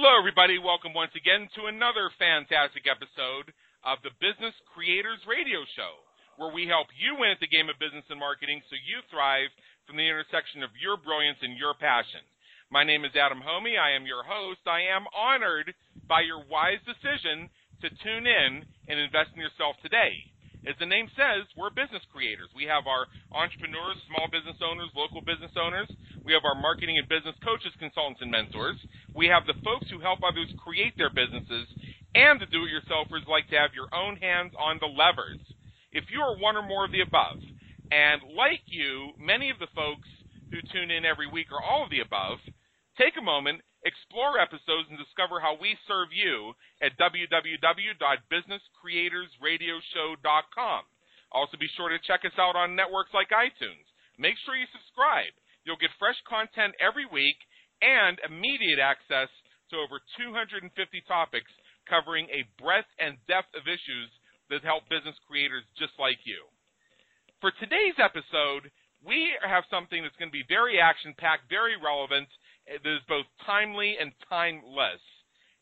Hello, everybody. Welcome once again to another fantastic episode of the Business Creators Radio Show, where we help you win at the game of business and marketing so you thrive from the intersection of your brilliance and your passion. My name is Adam Hommey. I am your host. I am honored by your wise decision to tune in and invest in yourself today. As the name says, we're business creators. We have our entrepreneurs, small business owners, local business owners. We have our marketing and business coaches, consultants, and mentors. We have the folks who help others create their businesses. And the do it yourselfers like to have your own hands on the levers. If you are one or more of the above, and like you, many of the folks who tune in every week are all of the above, take a moment Explore episodes and discover how we serve you at www.businesscreatorsradioshow.com. Also, be sure to check us out on networks like iTunes. Make sure you subscribe. You'll get fresh content every week and immediate access to over 250 topics covering a breadth and depth of issues that help business creators just like you. For today's episode, we have something that's going to be very action packed, very relevant, eh, that is both timely and timeless,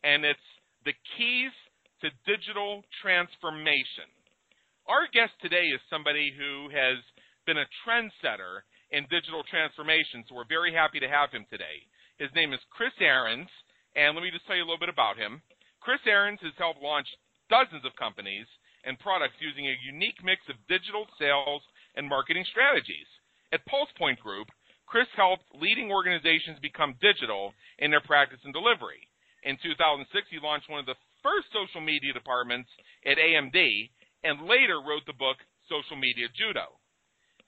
and it's the keys to digital transformation. Our guest today is somebody who has been a trendsetter in digital transformation, so we're very happy to have him today. His name is Chris Ahrens, and let me just tell you a little bit about him. Chris Ahrens has helped launch dozens of companies and products using a unique mix of digital sales and marketing strategies. At PulsePoint Group, Chris helped leading organizations become digital in their practice and delivery. In 2006, he launched one of the first social media departments at AMD and later wrote the book Social Media Judo,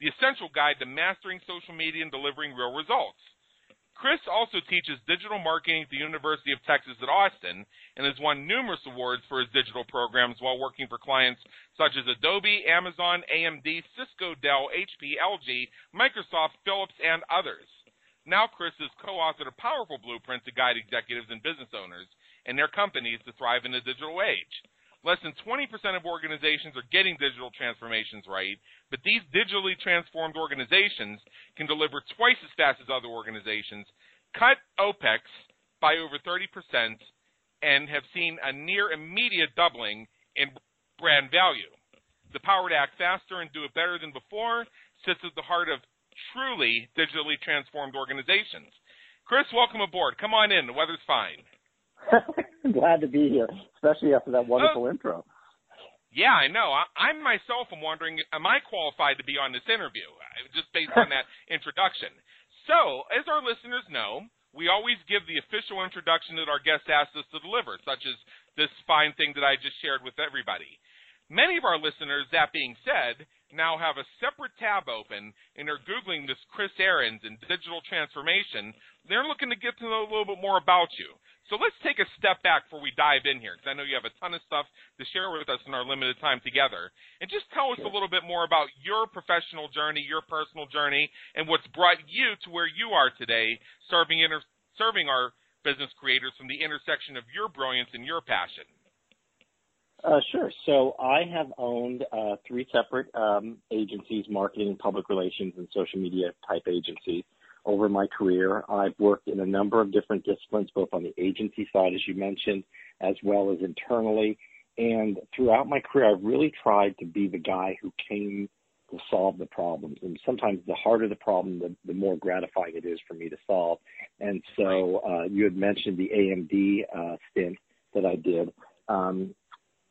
the essential guide to mastering social media and delivering real results. Chris also teaches digital marketing at the University of Texas at Austin and has won numerous awards for his digital programs while working for clients such as Adobe, Amazon, AMD, Cisco, Dell, HP, LG, Microsoft, Philips, and others. Now, Chris has co authored a powerful blueprint to guide executives and business owners and their companies to thrive in the digital age. Less than 20% of organizations are getting digital transformations right, but these digitally transformed organizations can deliver twice as fast as other organizations, cut OPEX by over 30%, and have seen a near immediate doubling in brand value. The power to act faster and do it better than before sits at the heart of truly digitally transformed organizations. Chris, welcome aboard. Come on in. The weather's fine. Glad to be here, especially after that wonderful uh, intro. Yeah, I know. I, I myself am wondering, am I qualified to be on this interview? Just based on that introduction. So, as our listeners know, we always give the official introduction that our guest asks us to deliver, such as this fine thing that I just shared with everybody. Many of our listeners, that being said, now have a separate tab open and are Googling this Chris Ahrens and digital transformation. They're looking to get to know a little bit more about you. So let's take a step back before we dive in here, because I know you have a ton of stuff to share with us in our limited time together. And just tell us a little bit more about your professional journey, your personal journey, and what's brought you to where you are today, serving inter- serving our business creators from the intersection of your brilliance and your passion. Uh, sure. So I have owned uh, three separate um, agencies, marketing, public relations, and social media type agencies over my career. I've worked in a number of different disciplines, both on the agency side, as you mentioned, as well as internally. And throughout my career, I've really tried to be the guy who came to solve the problems. And sometimes the harder the problem, the, the more gratifying it is for me to solve. And so uh, you had mentioned the AMD uh, stint that I did. Um,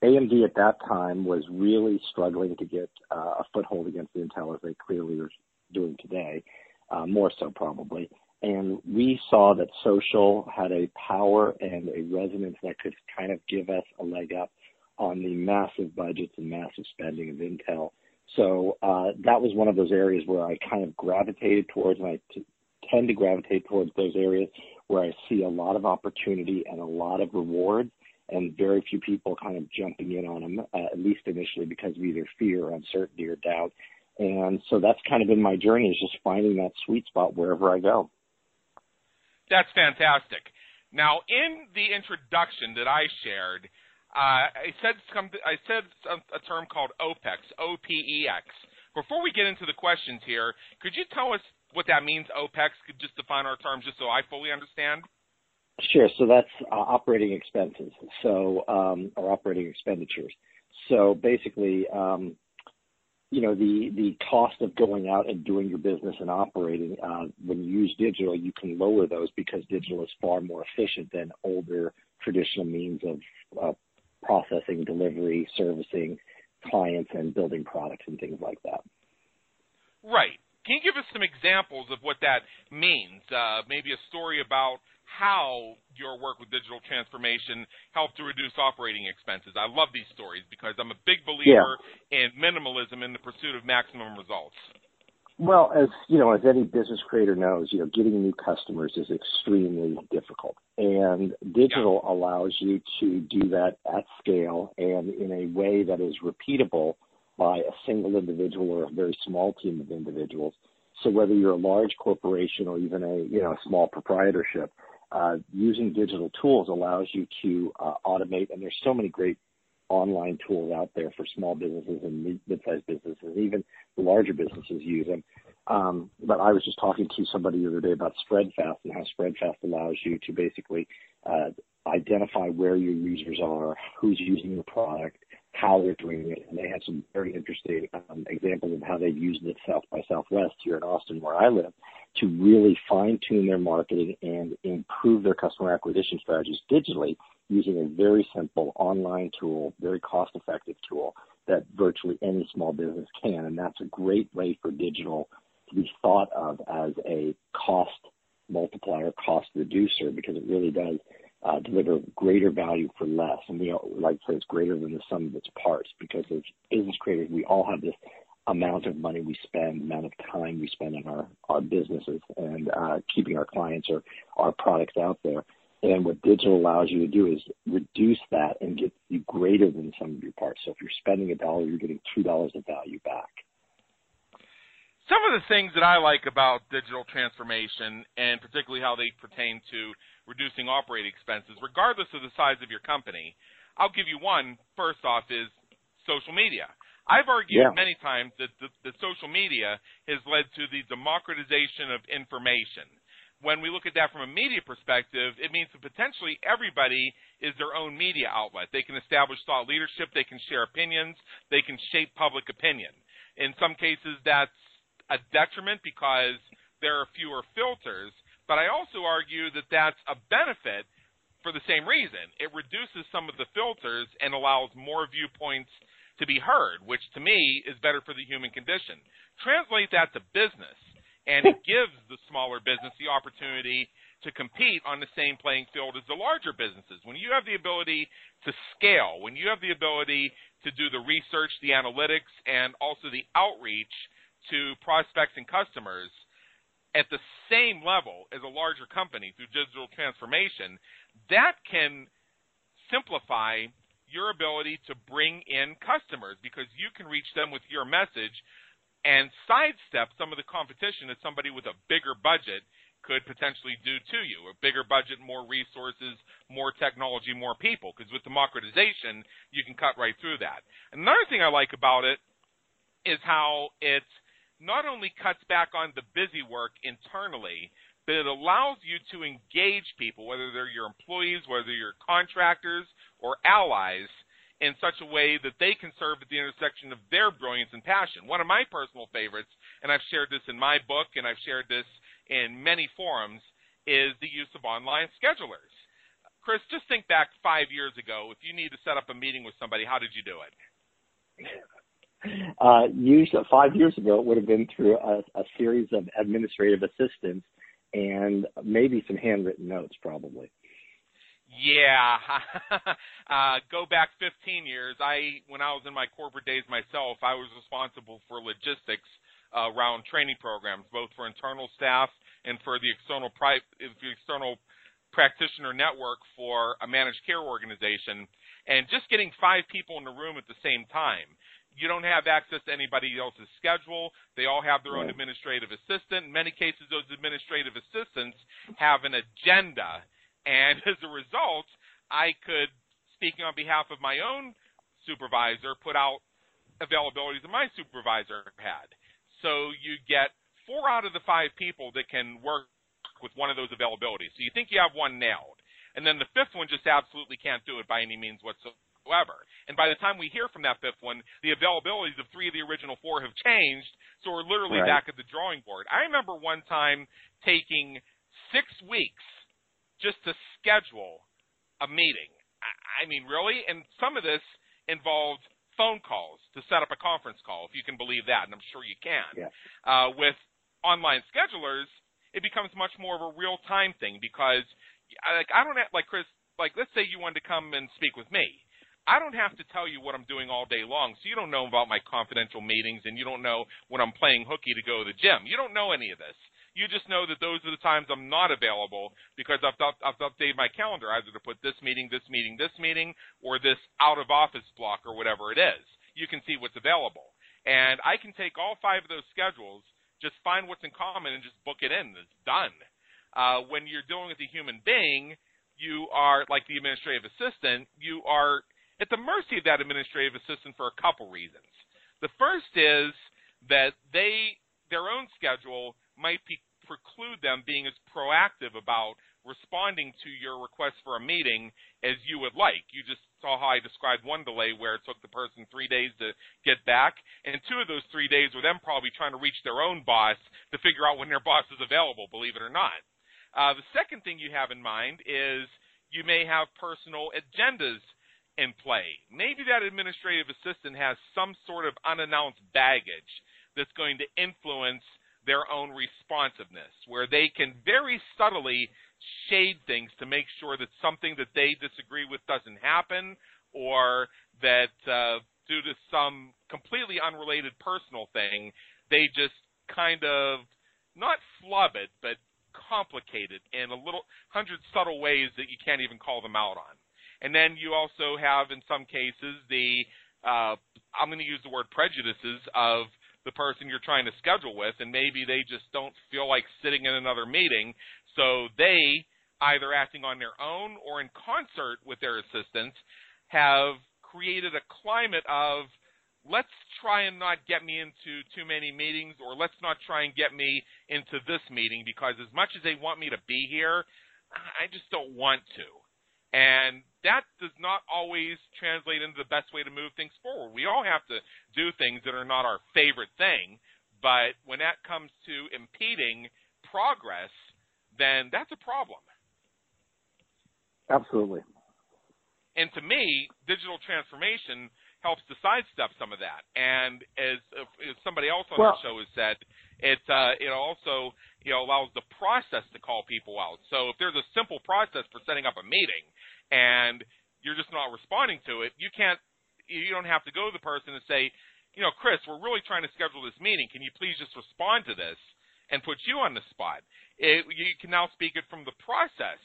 AMD at that time was really struggling to get uh, a foothold against Intel as they clearly are doing today uh, more so probably. And we saw that social had a power and a resonance that could kind of give us a leg up on the massive budgets and massive spending of Intel. So uh, that was one of those areas where I kind of gravitated towards, and I t- tend to gravitate towards those areas where I see a lot of opportunity and a lot of rewards, and very few people kind of jumping in on them, uh, at least initially because of either fear, uncertainty, or doubt. And so that's kind of been my journey is just finding that sweet spot wherever I go. That's fantastic. Now, in the introduction that I shared, uh, I said some, I said a term called OPEX, O-P-E-X. Before we get into the questions here, could you tell us what that means, OPEX? Could just define our terms just so I fully understand? Sure. So that's uh, operating expenses, so um, or operating expenditures. So basically, um, you know, the the cost of going out and doing your business and operating. Uh, when you use digital, you can lower those because digital is far more efficient than older traditional means of uh, processing, delivery, servicing clients, and building products and things like that. Right. Can you give us some examples of what that means? Uh, maybe a story about how your work with digital transformation helped to reduce operating expenses. I love these stories because I'm a big believer yeah. in minimalism in the pursuit of maximum results. Well, as you know, as any business creator knows, you know, getting new customers is extremely difficult. And digital yeah. allows you to do that at scale and in a way that is repeatable by a single individual or a very small team of individuals. So whether you're a large corporation or even a you know a small proprietorship, uh, using digital tools allows you to uh, automate. And there's so many great online tools out there for small businesses and mid-sized businesses. Even the larger businesses use them. Um, but I was just talking to somebody the other day about Spredfast and how Spredfast allows you to basically uh, identify where your users are, who's using your product, how they're doing it. And they have some very interesting um, examples of how they've used it South by Southwest here in Austin, where I live, to really fine tune their marketing and improve their customer acquisition strategies digitally using a very simple online tool, very cost effective tool that virtually any small business can. And that's a great way for digital to be thought of as a cost multiplier, cost reducer, because it really does deliver greater value for less. And we like to say it's greater than the sum of its parts because as business creators, we all have this amount of money we spend, amount of time we spend in our, our businesses and uh, keeping our clients or our products out there. And what digital allows you to do is reduce that and get you greater than sum of your parts. So if you're spending a dollar, you're getting two dollars of value back. Some of the things that I like about digital transformation, and particularly how they pertain to reducing operating expenses, regardless of the size of your company. I'll give you one. First off, is social media. I've argued yeah. many times that the, the social media has led to the democratization of information. When we look at that from a media perspective, it means that potentially everybody is their own media outlet. They can establish thought leadership, they can share opinions, they can shape public opinion. In some cases, that's a detriment because there are fewer filters, but I also argue that that's a benefit for the same reason. It reduces some of the filters and allows more viewpoints to be heard, which to me is better for the human condition. Translate that to business, and it gives the smaller business the opportunity to compete on the same playing field as the larger businesses. When you have the ability to scale, when you have the ability to do the research, the analytics, and also the outreach to prospects and customers – at the same level as a larger company through digital transformation, that can simplify your ability to bring in customers because you can reach them with your message and sidestep some of the competition that somebody with a bigger budget could potentially do to you. A bigger budget, more resources, more technology, more people. Because with democratization, you can cut right through that. Another thing I like about it is how it's not only cuts back on the busy work internally, but it allows you to engage people, whether they're your employees, whether you're contractors or allies, in such a way that they can serve at the intersection of their brilliance and passion. One of my personal favorites, and I've shared this in my book and I've shared this in many forums, is the use of online schedulers. Chris, just think back five years ago. If you need to set up a meeting with somebody, how did you do it? Uh, usually, five years ago, it would have been through a, a series of administrative assistants and maybe some handwritten notes, probably. Yeah, uh, go back 15 years. I, when I was in my corporate days myself, I was responsible for logistics uh, around training programs, both for internal staff and for the external pri- the external practitioner network for a managed care organization. And just getting five people in the room at the same time you don't have access to anybody else's schedule. They all have their own administrative assistant. In many cases, those administrative assistants have an agenda. And as a result, I could, speaking on behalf of my own supervisor, put out availabilities that my supervisor had. So you get four out of the five people that can work with one of those availabilities. So you think you have one nailed. and then the fifth one just absolutely can't do it by any means whatsoever. And by the time we hear from that fifth one, the availabilities of three of the original four have changed, so we're literally right. back at the drawing board. I remember one time taking six weeks just to schedule a meeting. I mean, really? And some of this involved phone calls to set up a conference call, if you can believe that, and I'm sure you can. Yeah. Uh, with online schedulers, it becomes much more of a real time thing because, like, I don't have, like Chris, like let's say you wanted to come and speak with me. I don't have to tell you what I'm doing all day long, so you don't know about my confidential meetings, and you don't know when I'm playing hooky to go to the gym. You don't know any of this. You just know that those are the times I'm not available because I've, I've updated my calendar either to put this meeting, this meeting, this meeting, or this out of office block or whatever it is. You can see what's available. And I can take all five of those schedules, just find what's in common, and just book it in. It's done. Uh, when you're dealing with a human being, you are, like the administrative assistant, you are at the mercy of that administrative assistant for a couple reasons. The first is that they, their own schedule might be preclude them being as proactive about responding to your request for a meeting as you would like. You just saw how I described one delay where it took the person three days to get back, and two of those three days were them probably trying to reach their own boss to figure out when their boss is available, believe it or not. Uh, the second thing you have in mind is you may have personal agendas in play. Maybe that administrative assistant has some sort of unannounced baggage that's going to influence their own responsiveness, where they can very subtly shade things to make sure that something that they disagree with doesn't happen, or that uh, due to some completely unrelated personal thing, they just kind of not flub it, but complicate it in a little hundred subtle ways that you can't even call them out on. And then you also have, in some cases, the uh, I'm going to use the word prejudices of the person you're trying to schedule with, and maybe they just don't feel like sitting in another meeting. So they, either acting on their own or in concert with their assistants, have created a climate of let's try and not get me into too many meetings, or let's not try and get me into this meeting because as much as they want me to be here, I just don't want to. And that does not always translate into the best way to move things forward. We all have to do things that are not our favorite thing, but when that comes to impeding progress, then that's a problem. Absolutely. And to me, digital transformation helps to sidestep some of that. And as, as somebody else on well, the show has said, it uh, it also you know allows the process to call people out. So if there's a simple process for setting up a meeting, and you're just not responding to it, you can't you don't have to go to the person and say, you know, Chris, we're really trying to schedule this meeting. Can you please just respond to this and put you on the spot? It, you can now speak it from the process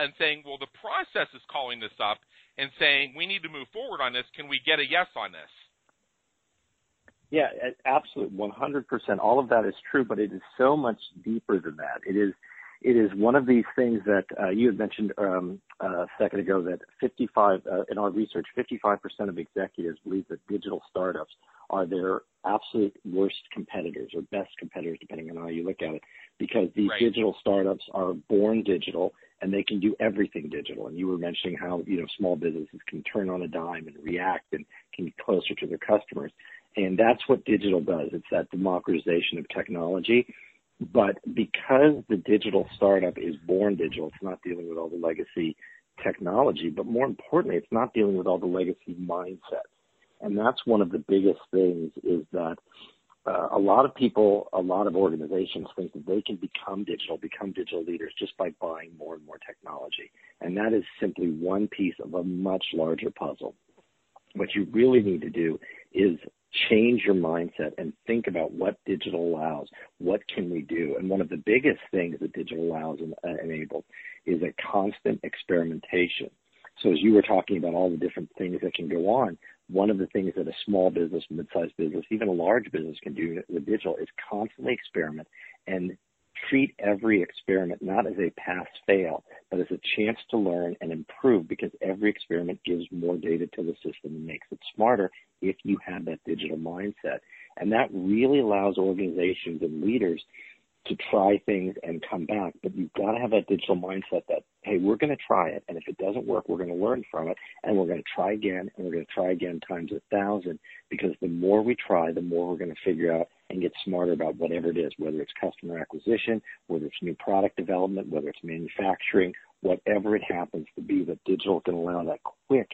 and saying, well, the process is calling this up and saying we need to move forward on this. Can we get a yes on this? Yeah, absolutely, 100%. All of that is true, but it is so much deeper than that. It is it is one of these things that uh, you had mentioned um, uh, a second ago that 55 uh, in our research, 55% of executives believe that digital startups are their absolute worst competitors or best competitors, depending on how you look at it, because these right. digital startups are born digital and they can do everything digital. And you were mentioning how you know small businesses can turn on a dime and react and can be closer to their customers. And that's what digital does. It's that democratization of technology but because the digital startup is born digital, it's not dealing with all the legacy technology, but more importantly, it's not dealing with all the legacy mindsets. And that's one of the biggest things is that uh, a lot of people, a lot of organizations think that they can become digital, become digital leaders just by buying more and more technology. And that is simply one piece of a much larger puzzle. What you really need to do is change your mindset and think about what digital allows. What can we do? And one of the biggest things that digital allows and uh, enables is a constant experimentation. So as you were talking about all the different things that can go on, one of the things that a small business, mid-sized business, even a large business can do with digital is constantly experiment and treat every experiment not as a pass fail, but as a chance to learn and improve because every experiment gives more data to the system and makes it smarter if you have that digital mindset. And that really allows organizations and leaders to try things and come back. But you've got to have that digital mindset that, hey, we're going to try it. And if it doesn't work, we're going to learn from it. And we're going to try again. And we're going to try again times a thousand. Because the more we try, the more we're going to figure out and get smarter about whatever it is, whether it's customer acquisition, whether it's new product development, whether it's manufacturing, whatever it happens to be, that digital can allow that quick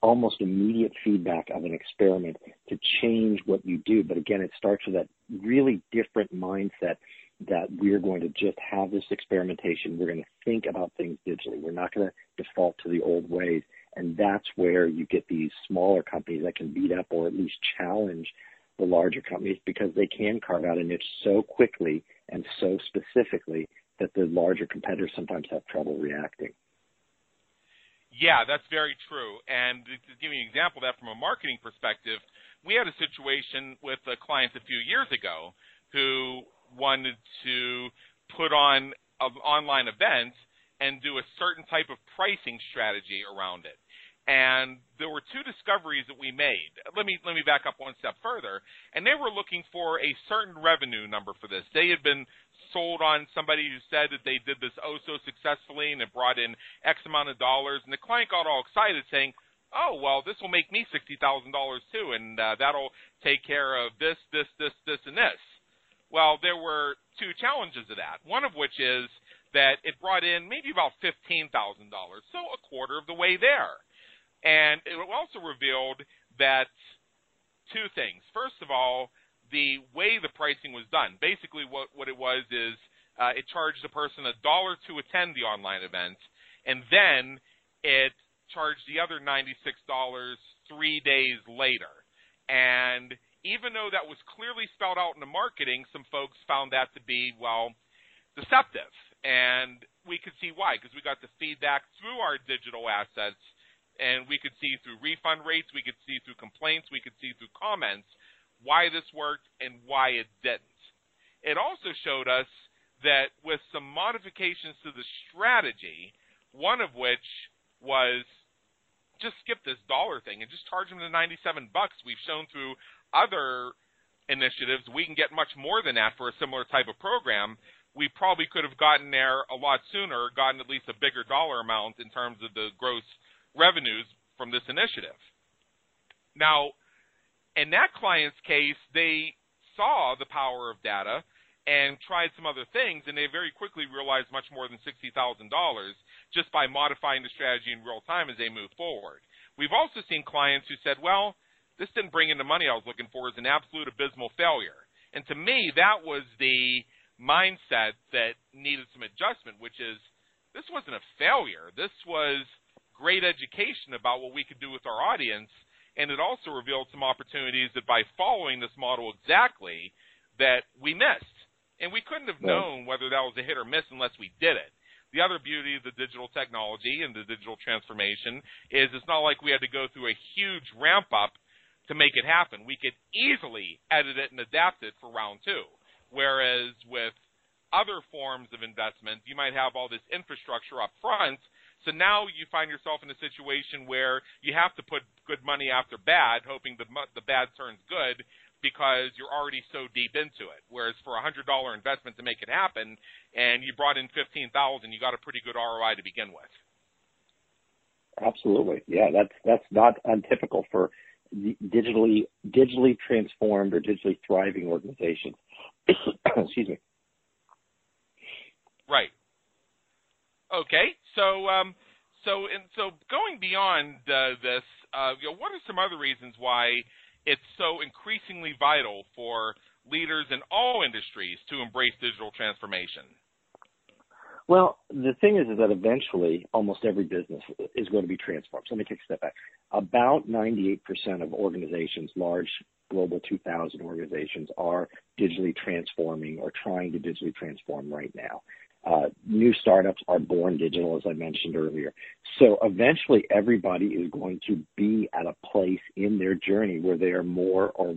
almost immediate feedback of an experiment to change what you do. But again, it starts with that really different mindset that we're going to just have this experimentation. We're going to think about things digitally. We're not going to default to the old ways. And that's where you get these smaller companies that can beat up or at least challenge the larger companies because they can carve out a niche so quickly and so specifically that the larger competitors sometimes have trouble reacting. Yeah, that's very true. And to give you an example of that from a marketing perspective, we had a situation with a client a few years ago who wanted to put on an online event and do a certain type of pricing strategy around it. And there were two discoveries that we made. Let me let me back up one step further. And they were looking for a certain revenue number for this. They had been sold on somebody who said that they did this oh so successfully and it brought in X amount of dollars. And the client got all excited, saying, "Oh well, this will make me sixty thousand dollars too, and uh, that'll take care of this, this, this, this, and this." Well, there were two challenges to that. One of which is that it brought in maybe about $15,000, so a quarter of the way there. And it also revealed that two things. First of all, the way the pricing was done. Basically, what, what it was is uh, it charged the person a dollar to attend the online event, and then it charged the other $96 three days later. And even though that was clearly spelled out in the marketing, some folks found that to be, well, deceptive. And we could see why, because we got the feedback through our digital assets, and we could see through refund rates, we could see through complaints, we could see through comments why this worked and why it didn't. It also showed us that with some modifications to the strategy, one of which was just skip this dollar thing and just charge them the 97 bucks. We've shown through other initiatives, we can get much more than that for a similar type of program. We probably could have gotten there a lot sooner, gotten at least a bigger dollar amount in terms of the gross revenues from this initiative. Now, in that client's case, they saw the power of data and tried some other things, and they very quickly realized much more than $60,000 just by modifying the strategy in real time as they move forward. We've also seen clients who said, well, this didn't bring in the money I was looking for. It's an absolute abysmal failure. And to me, that was the mindset that needed some adjustment, which is this wasn't a failure. This was great education about what we could do with our audience. And it also revealed some opportunities that by following this model exactly, that we missed. And we couldn't have known whether that was a hit or miss unless we did it. The other beauty of the digital technology and the digital transformation is it's not like we had to go through a huge ramp up to make it happen. We could easily edit it and adapt it for round two. Whereas with other forms of investment, you might have all this infrastructure up front. So now you find yourself in a situation where you have to put good money after bad, hoping the the bad turns good because you're already so deep into it. Whereas for a hundred dollar investment to make it happen, and you brought in fifteen thousand, you got a pretty good ROI to begin with. Absolutely, yeah. That's that's not untypical for digitally digitally transformed or digitally thriving organizations. Excuse me. Right. Okay. So um, so and so going beyond uh, this, uh, you know, what are some other reasons why it's so increasingly vital for leaders in all industries to embrace digital transformation? Well, the thing is, is that eventually almost every business is going to be transformed. So let me take a step back. About 98% of organizations, large global 2000 organizations, are digitally transforming or trying to digitally transform right now. Uh, new startups are born digital, as I mentioned earlier. So eventually, everybody is going to be at a place in their journey where they are more or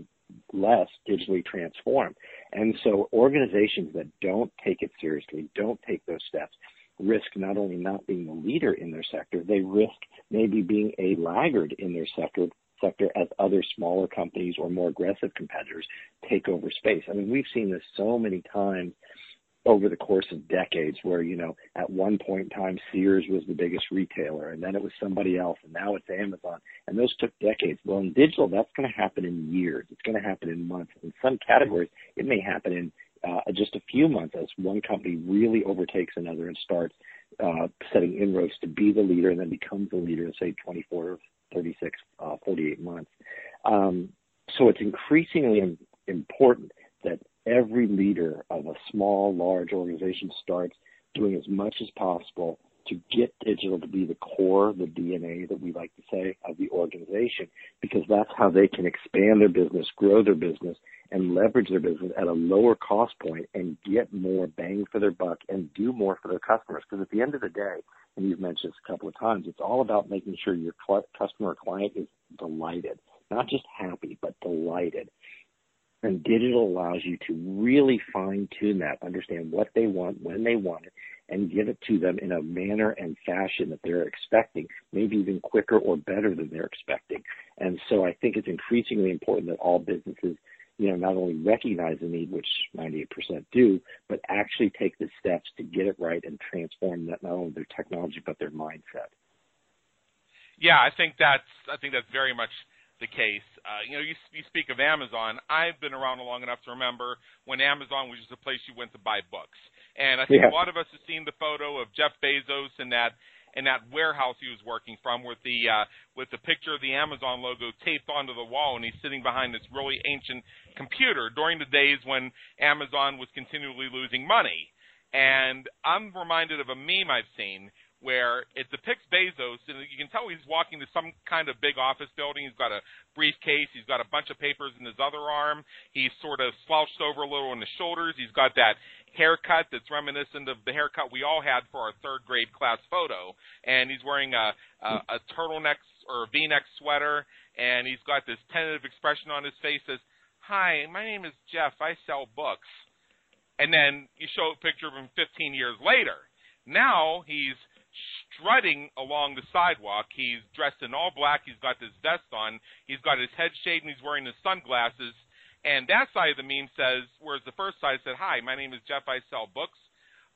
less digitally transformed. And so organizations that don't take it seriously, don't take those steps, risk not only not being the leader in their sector, they risk maybe being a laggard in their sector sector as other smaller companies or more aggressive competitors take over space. I mean, we've seen this so many times over the course of decades where, you know, at one point in time Sears was the biggest retailer and then it was somebody else and now it's Amazon. And those took decades. Well in digital that's gonna happen in years. It's gonna happen in months. In some categories it may happen in uh, just a few months as one company really overtakes another and starts uh, setting inroads to be the leader and then becomes the leader in say 24, 36, uh, 48 months. Um, so it's increasingly important that every leader of a small, large organization starts doing as much as possible to get digital to be the core, the DNA that we like to say of the organization, because that's how they can expand their business, grow their business, and leverage their business at a lower cost point and get more bang for their buck and do more for their customers. Because at the end of the day, and you've mentioned this a couple of times, it's all about making sure your customer or client is delighted, not just happy, but delighted. And digital allows you to really fine tune that, understand what they want, when they want it, and give it to them in a manner and fashion that they're expecting, maybe even quicker or better than they're expecting. And so I think it's increasingly important that all businesses, you know, not only recognize the need, which 98% do, but actually take the steps to get it right and transform that not only their technology but their mindset. Yeah, I think that's I think that's very much the case. Uh, you know, you, you speak of Amazon. I've been around long enough to remember when Amazon was just a place you went to buy books. And I think yeah. a lot of us have seen the photo of Jeff Bezos in that in that warehouse he was working from with the uh, with the picture of the Amazon logo taped onto the wall, and he's sitting behind this really ancient computer during the days when Amazon was continually losing money. And I'm reminded of a meme I've seen where it depicts Bezos, and you can tell he's walking to some kind of big office building. He's got a briefcase. He's got a bunch of papers in his other arm. He's sort of slouched over a little on his shoulders. He's got that haircut that's reminiscent of the haircut we all had for our third grade class photo. And he's wearing a, a, a turtleneck or a V-neck sweater, and he's got this tentative expression on his face. Says, "Hi, my name is Jeff. I sell books." And then you show a picture of him 15 years later. Now he's strutting along the sidewalk. He's dressed in all black. He's got this vest on. He's got his head shaved and he's wearing his sunglasses. And that side of the meme says, whereas the first side said, Hi, my name is Jeff. I sell books.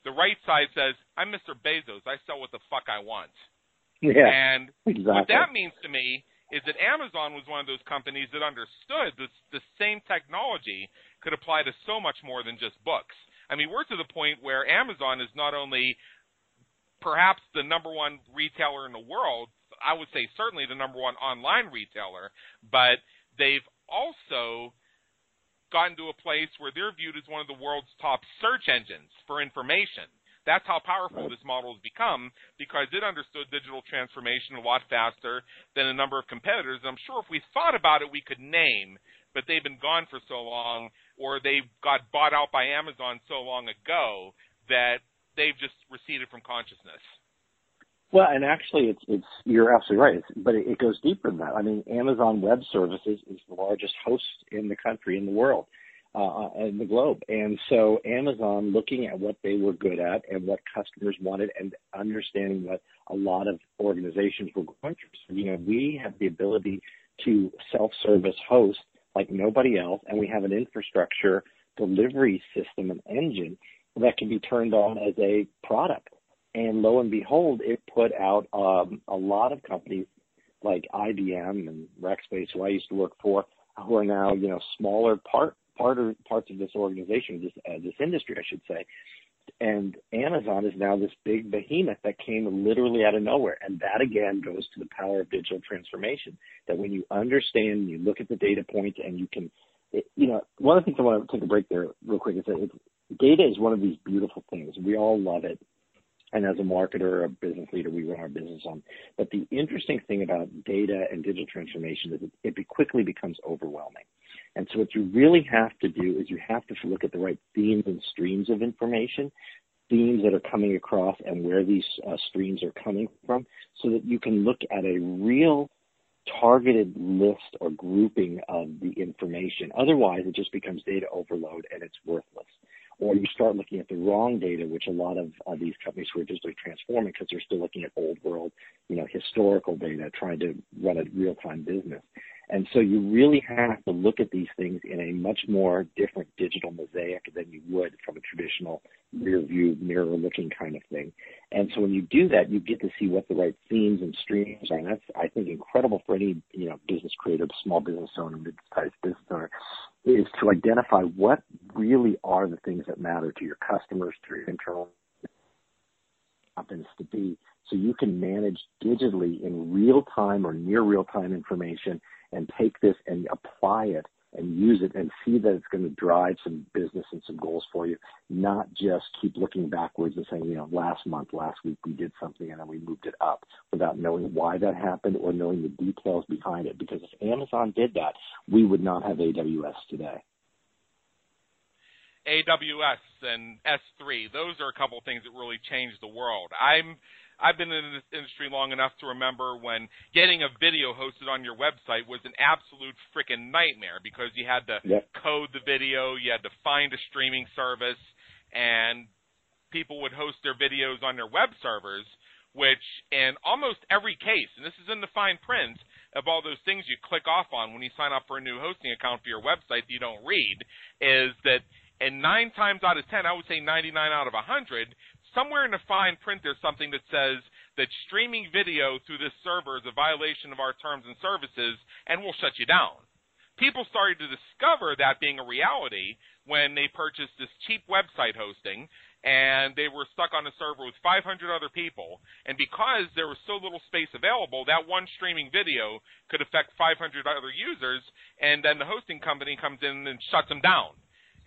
The right side says, I'm Mr. Bezos. I sell what the fuck I want. Yeah, and exactly. what that means to me is that Amazon was one of those companies that understood that the same technology could apply to so much more than just books. I mean, we're to the point where Amazon is not only perhaps the number one retailer in the world. I would say certainly the number one online retailer, but they've also gotten to a place where they're viewed as one of the world's top search engines for information. That's how powerful this model has become because it understood digital transformation a lot faster than a number of competitors. And I'm sure if we thought about it, we could name, but they've been gone for so long or they got bought out by Amazon so long ago that they've just receded from consciousness. Well, and actually, it's it's you're absolutely right. It's, but it, it goes deeper than that. I mean, Amazon Web Services is the largest host in the country, in the world, uh, in the globe. And so, Amazon, looking at what they were good at and what customers wanted, and understanding what a lot of organizations were going through. You know, we have the ability to self-service host like nobody else, and we have an infrastructure delivery system and engine that can be turned on as a product. And lo and behold, it put out um, a lot of companies like IBM and Rackspace, who I used to work for, who are now you know smaller part part of, parts of this organization, this uh, this industry, I should say. And Amazon is now this big behemoth that came literally out of nowhere. And that again goes to the power of digital transformation. That when you understand, you look at the data points, and you can, it, you know, one of the things I want to take a break there real quick is that it's, data is one of these beautiful things. We all love it. And as a marketer or a business leader, we run our business on. But the interesting thing about data and digital transformation is it, it quickly becomes overwhelming. And so what you really have to do is you have to look at the right themes and streams of information, themes that are coming across and where these uh, streams are coming from so that you can look at a real targeted list or grouping of the information. Otherwise, it just becomes data overload and it's worthless or you start looking at the wrong data, which a lot of uh, these companies who are digitally transforming because they're still looking at old world, you know, historical data, trying to run a real time business. And so you really have to look at these things in a much more different digital mosaic than you would from a traditional rear view mirror looking kind of thing. And so when you do that, you get to see what the right themes and streams are. And that's, I think, incredible for any, you know, business creator, small business owner, mid-sized business owner, is to identify what really are the things that matter to your customers, to your internal happens to be so you can manage digitally in real time or near real time information and take this and apply it and use it and see that it's going to drive some business and some goals for you, not just keep looking backwards and saying, you know, last month, last week we did something and then we moved it up without knowing why that happened or knowing the details behind it. Because if Amazon did that, we would not have AWS today. AWS and S3, those are a couple of things that really changed the world. I'm I've been in this industry long enough to remember when getting a video hosted on your website was an absolute freaking nightmare because you had to yep. code the video, you had to find a streaming service, and people would host their videos on their web servers, which in almost every case, and this is in the fine print of all those things you click off on when you sign up for a new hosting account for your website that you don't read, is that and nine times out of ten, I would say 99 out of 100, somewhere in the fine print there's something that says that streaming video through this server is a violation of our terms and services and we'll shut you down. People started to discover that being a reality when they purchased this cheap website hosting and they were stuck on a server with 500 other people. And because there was so little space available, that one streaming video could affect 500 other users. And then the hosting company comes in and shuts them down.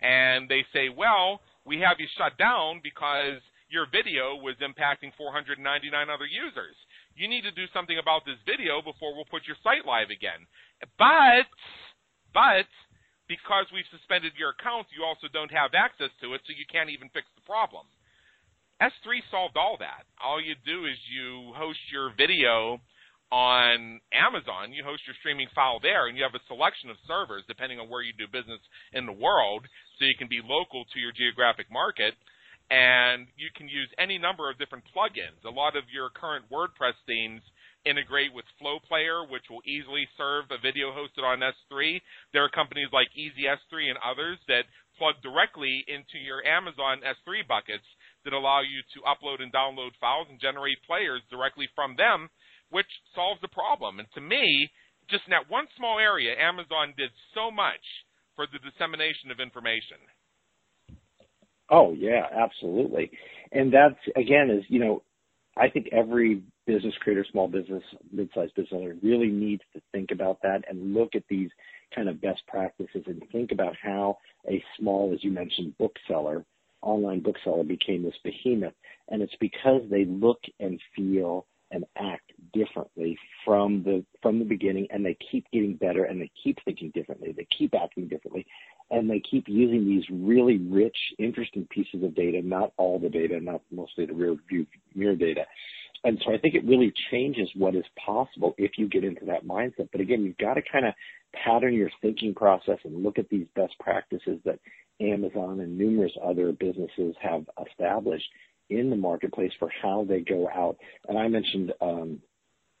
And they say, well, we have you shut down because your video was impacting 499 other users. You need to do something about this video before we'll put your site live again. But, but, because we've suspended your account, you also don't have access to it, so you can't even fix the problem. S3 solved all that. All you do is you host your video on Amazon, you host your streaming file there, and you have a selection of servers depending on where you do business in the world, so you can be local to your geographic market and you can use any number of different plugins. A lot of your current WordPress themes integrate with Flowplayer, which will easily serve a video hosted on S3. There are companies like Easy S3 and others that plug directly into your Amazon S3 buckets that allow you to upload and download files and generate players directly from them, which solves the problem. And to me, just in that one small area, Amazon did so much for the dissemination of information. Oh yeah, absolutely. And that's again is you know, I think every business creator, small business, mid-sized business owner really needs to think about that and look at these kind of best practices and think about how a small, as you mentioned, bookseller, online bookseller became this behemoth. And it's because they look and feel and act differently from the from the beginning and they keep getting better and they keep thinking differently they keep acting differently and they keep using these really rich, interesting pieces of data, not all the data, not mostly the rear view mirror data. And so I think it really changes what is possible if you get into that mindset. But again, you've got to kind of pattern your thinking process and look at these best practices that Amazon and numerous other businesses have established in the marketplace for how they go out. And I mentioned, um,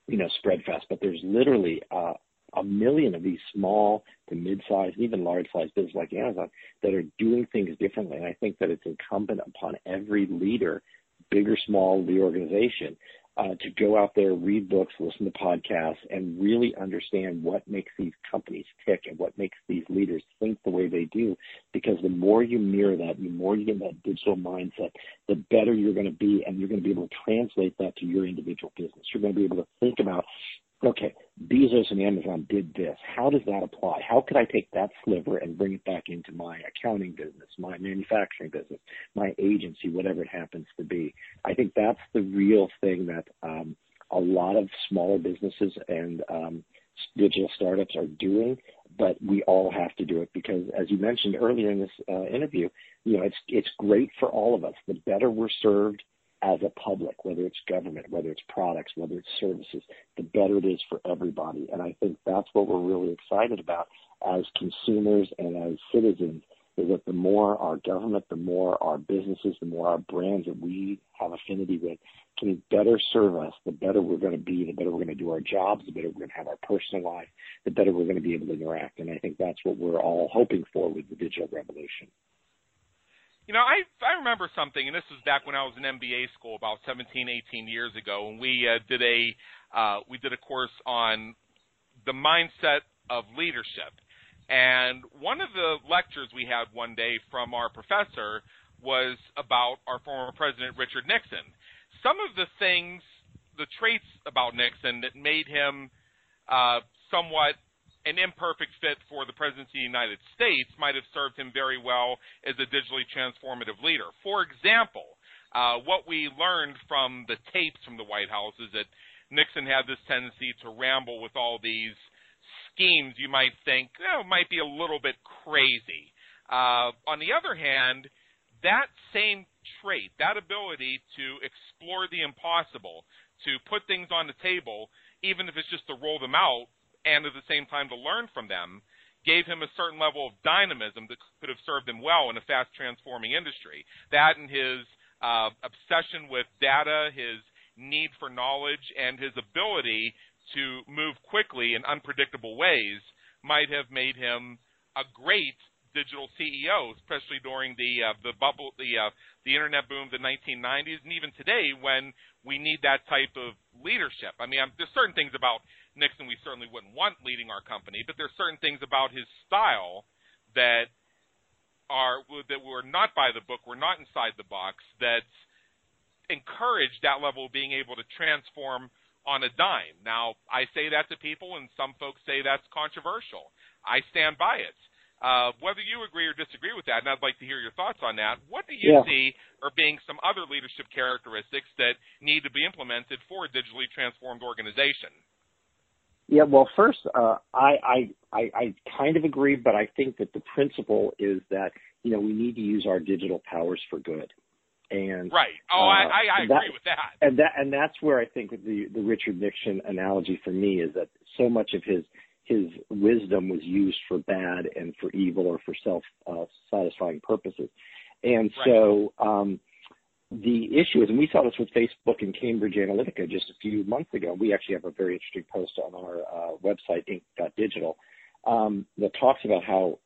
you know, Spredfast, but there's literally uh, a million of these small to mid-sized, even large-sized businesses like Amazon that are doing things differently. And I think that it's incumbent upon every leader, big or small, the organization, uh, to go out there, read books, listen to podcasts, and really understand what makes these companies tick and what makes these leaders think the way they do. Because the more you mirror that, the more you get that digital mindset, the better you're going to be, and you're going to be able to translate that to your individual business. You're going to be able to think about okay, Bezos and Amazon did this. How does that apply? How could I take that sliver and bring it back into my accounting business, my manufacturing business, my agency, whatever it happens to be? I think that's the real thing that um, a lot of smaller businesses and um, digital startups are doing, but we all have to do it because, as you mentioned earlier in this uh, interview, you know, it's it's great for all of us. The better we're served as a public, whether it's government, whether it's products, whether it's services, the better it is for everybody. And I think that's what we're really excited about as consumers and as citizens is that the more our government, the more our businesses, the more our brands that we have affinity with can better serve us, the better we're going to be, the better we're going to do our jobs, the better we're going to have our personal life, the better we're going to be able to interact. And I think that's what we're all hoping for with the digital revolution. You know, I I remember something, and this was back when I was in MBA school about 17, 18 years ago, and we uh, did a uh, we did a course on the mindset of leadership. And one of the lectures we had one day from our professor was about our former president Richard Nixon. Some of the things, the traits about Nixon that made him uh, somewhat an imperfect fit for the presidency of the United States might have served him very well as a digitally transformative leader. For example, uh, what we learned from the tapes from the White House is that Nixon had this tendency to ramble with all these schemes you might think oh, might be a little bit crazy. Uh, on the other hand, that same trait, that ability to explore the impossible, to put things on the table, even if it's just to roll them out, and at the same time to learn from them gave him a certain level of dynamism that could have served him well in a fast transforming industry. That and his uh, obsession with data, his need for knowledge, and his ability to move quickly in unpredictable ways might have made him a great digital CEO, especially during the uh, the bubble, the uh, the internet boom, the 1990s, and even today when we need that type of leadership. I mean, I'm, there's certain things about Nixon we certainly wouldn't want leading our company, but there's certain things about his style that are that were not by the book, were not inside the box, that encourage that level of being able to transform on a dime. Now, I say that to people, and some folks say that's controversial. I stand by it. Uh, whether you agree or disagree with that, and I'd like to hear your thoughts on that, what do you yeah. see are being some other leadership characteristics that need to be implemented for a digitally transformed organization? Yeah, well, first, uh, I, I, I I kind of agree, but I think that the principle is that you know we need to use our digital powers for good. And right. Oh, uh, I, I, I that, agree with that. And that and that's where I think the the Richard Nixon analogy for me is that so much of his his wisdom was used for bad and for evil or for self uh, satisfying purposes. And right. so um, the issue is, and we saw this with Facebook and Cambridge Analytica just a few months ago. We actually have a very interesting post on our uh, website, Inc.Digital, um, that talks about how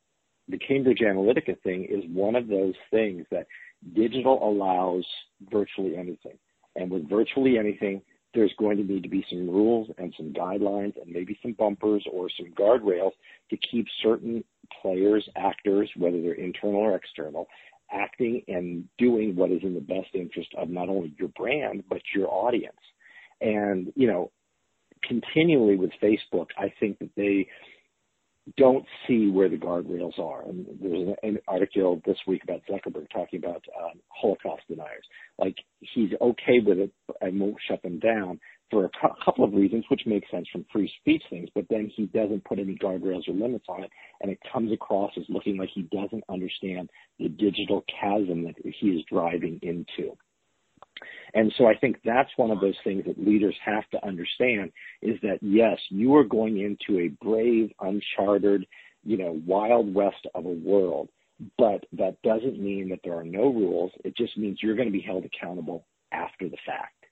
the Cambridge Analytica thing is one of those things that digital allows virtually anything. And with virtually anything, there's going to need to be some rules and some guidelines and maybe some bumpers or some guardrails to keep certain players, actors, whether they're internal or external, acting and doing what is in the best interest of not only your brand but your audience. And you know, continually with Facebook, I think that they don't see where the guardrails are. And there's an article this week about Zuckerberg talking about um, Holocaust deniers. Like he's okay with it and won't shut them down, for a couple of reasons, which makes sense from free speech things, but then he doesn't put any guardrails or limits on it, and it comes across as looking like he doesn't understand the digital chasm that he is driving into. And so I think that's one of those things that leaders have to understand is that yes, you are going into a brave, uncharted, you know, wild west of a world, but that doesn't mean that there are no rules. It just means you're going to be held accountable after the fact.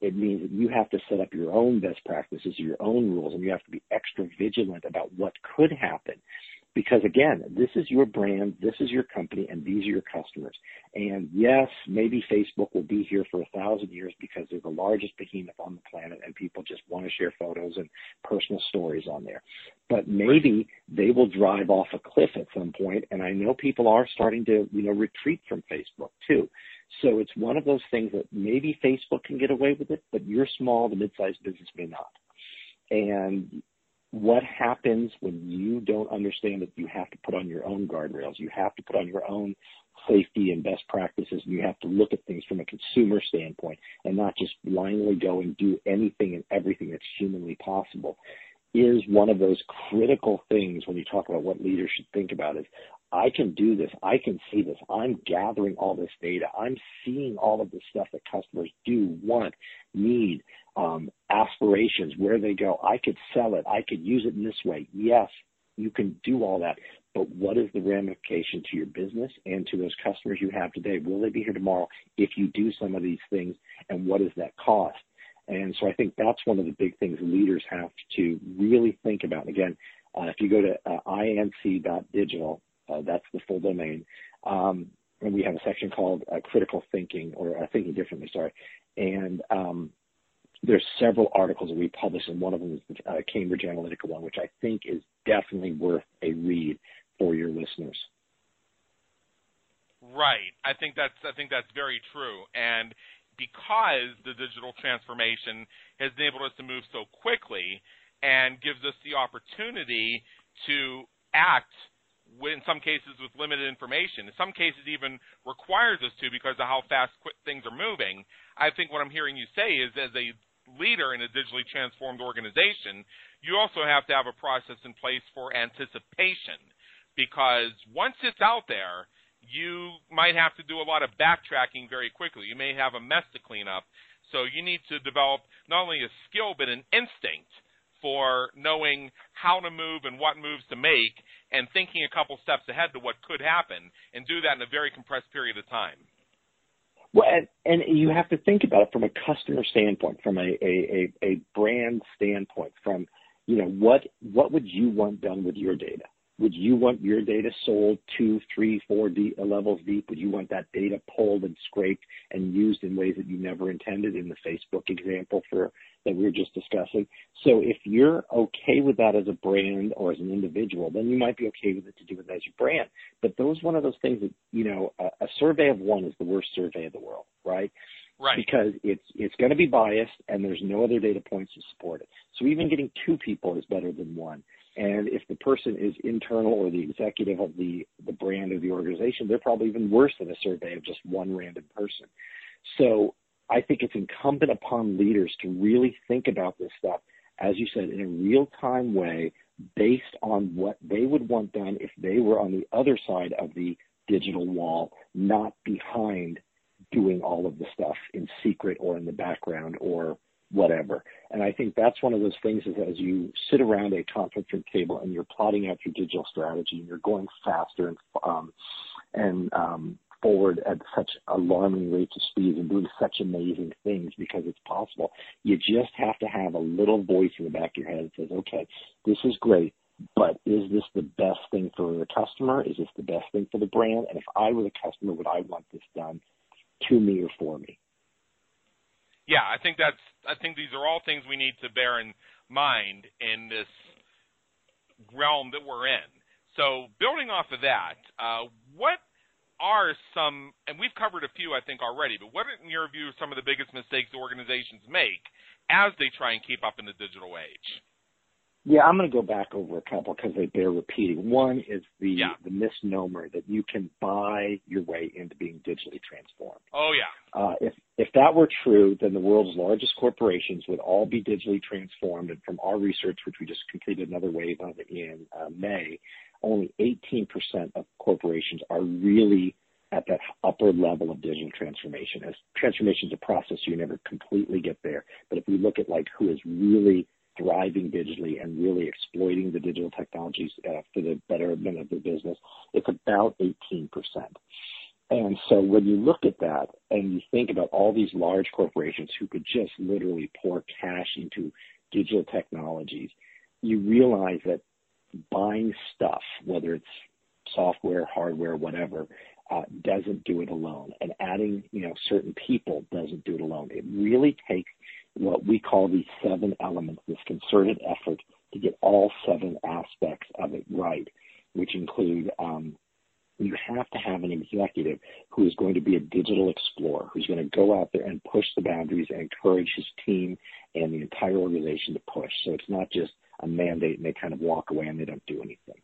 It means that you have to set up your own best practices, your own rules, and you have to be extra vigilant about what could happen. Because again, this is your brand, this is your company, and these are your customers. And yes, maybe Facebook will be here for a thousand years because they're the largest behemoth on the planet and people just want to share photos and personal stories on there. But maybe they will drive off a cliff at some point. and I know people are starting to, you know, retreat from Facebook too. So it's one of those things that maybe Facebook can get away with it, but your small to mid-sized business may not. And what happens when you don't understand that you have to put on your own guardrails, you have to put on your own safety and best practices, and you have to look at things from a consumer standpoint and not just blindly go and do anything and everything that's humanly possible is one of those critical things when you talk about what leaders should think about is I can do this. I can see this. I'm gathering all this data. I'm seeing all of the stuff that customers do, want, need, um, aspirations, where they go. I could sell it. I could use it in this way. Yes, you can do all that, but what is the ramification to your business and to those customers you have today? Will they be here tomorrow if you do some of these things, and what does that cost? And so I think that's one of the big things leaders have to really think about. Again, uh, if you go to uh, inc.digital, uh, that's the full domain, um, and we have a section called uh, critical thinking or uh, thinking differently, sorry. And um, there's several articles that we publish, and one of them is the uh, Cambridge Analytica one, which I think is definitely worth a read for your listeners. Right. I think that's I think that's very true. And because the digital transformation has enabled us to move so quickly and gives us the opportunity to act in some cases with limited information. In some cases, even requires us to because of how fast things are moving. I think what I'm hearing you say is, as a leader in a digitally transformed organization, you also have to have a process in place for anticipation because once it's out there, you might have to do a lot of backtracking very quickly. You may have a mess to clean up. So you need to develop not only a skill but an instinct for knowing how to move and what moves to make and thinking a couple steps ahead to what could happen and do that in a very compressed period of time. Well, and, and you have to think about it from a customer standpoint, from a, a, a brand standpoint, from you know what what would you want done with your data? Would you want your data sold two, three, four deep, uh, levels deep? Would you want that data pulled and scraped and used in ways that you never intended in the Facebook example for that we were just discussing? So if you're okay with that as a brand or as an individual, then you might be okay with it to do it as your brand. But those one of those things that you know, a, a survey of one is the worst survey of the world, right? Right. Because it's it's going to be biased and there's no other data points to support it. So even getting two people is better than one. And if the person is internal or the executive of the, the brand of the organization, they're probably even worse than a survey of just one random person. So I think it's incumbent upon leaders to really think about this stuff, as you said, in a real time way based on what they would want done if they were on the other side of the digital wall, not behind doing all of the stuff in secret or in the background or whatever. And I think that's one of those things is as you sit around a conference room table and you're plotting out your digital strategy and you're going faster and um, and um, forward at such alarming rates of speed and doing such amazing things because it's possible. You just have to have a little voice in the back of your head that says, okay, this is great, but is this the best thing for the customer? Is this the best thing for the brand? And if I were the customer, would I want this done to me or for me? yeah, I think that's I think these are all things we need to bear in mind in this realm that we're in. So building off of that, uh, what are some, and we've covered a few I think already, but what in your view some of the biggest mistakes organizations make as they try and keep up in the digital age? Yeah, I'm going to go back over a couple because they bear repeating. One is the yeah. the misnomer that you can buy your way into being digitally transformed. Oh yeah. Uh, if if that were true, then the world's largest corporations would all be digitally transformed. And from our research, which we just completed another wave of in uh, May, only 18% of corporations are really at that upper level of digital transformation. As transformation is a process, you never completely get there. But if we look at like who is really thriving digitally and really exploiting the digital technologies uh, for the betterment of their business, it's about 18%. And so when you look at that and you think about all these large corporations who could just literally pour cash into digital technologies, you realize that buying stuff, whether it's software, hardware, whatever, uh, doesn't do it alone. And adding, you know, certain people doesn't do it alone. It really takes what we call these seven elements, this concerted effort to get all seven aspects of it right, which include um, you have to have an executive who is going to be a digital explorer, who's going to go out there and push the boundaries and encourage his team and the entire organization to push. So it's not just a mandate and they kind of walk away and they don't do anything.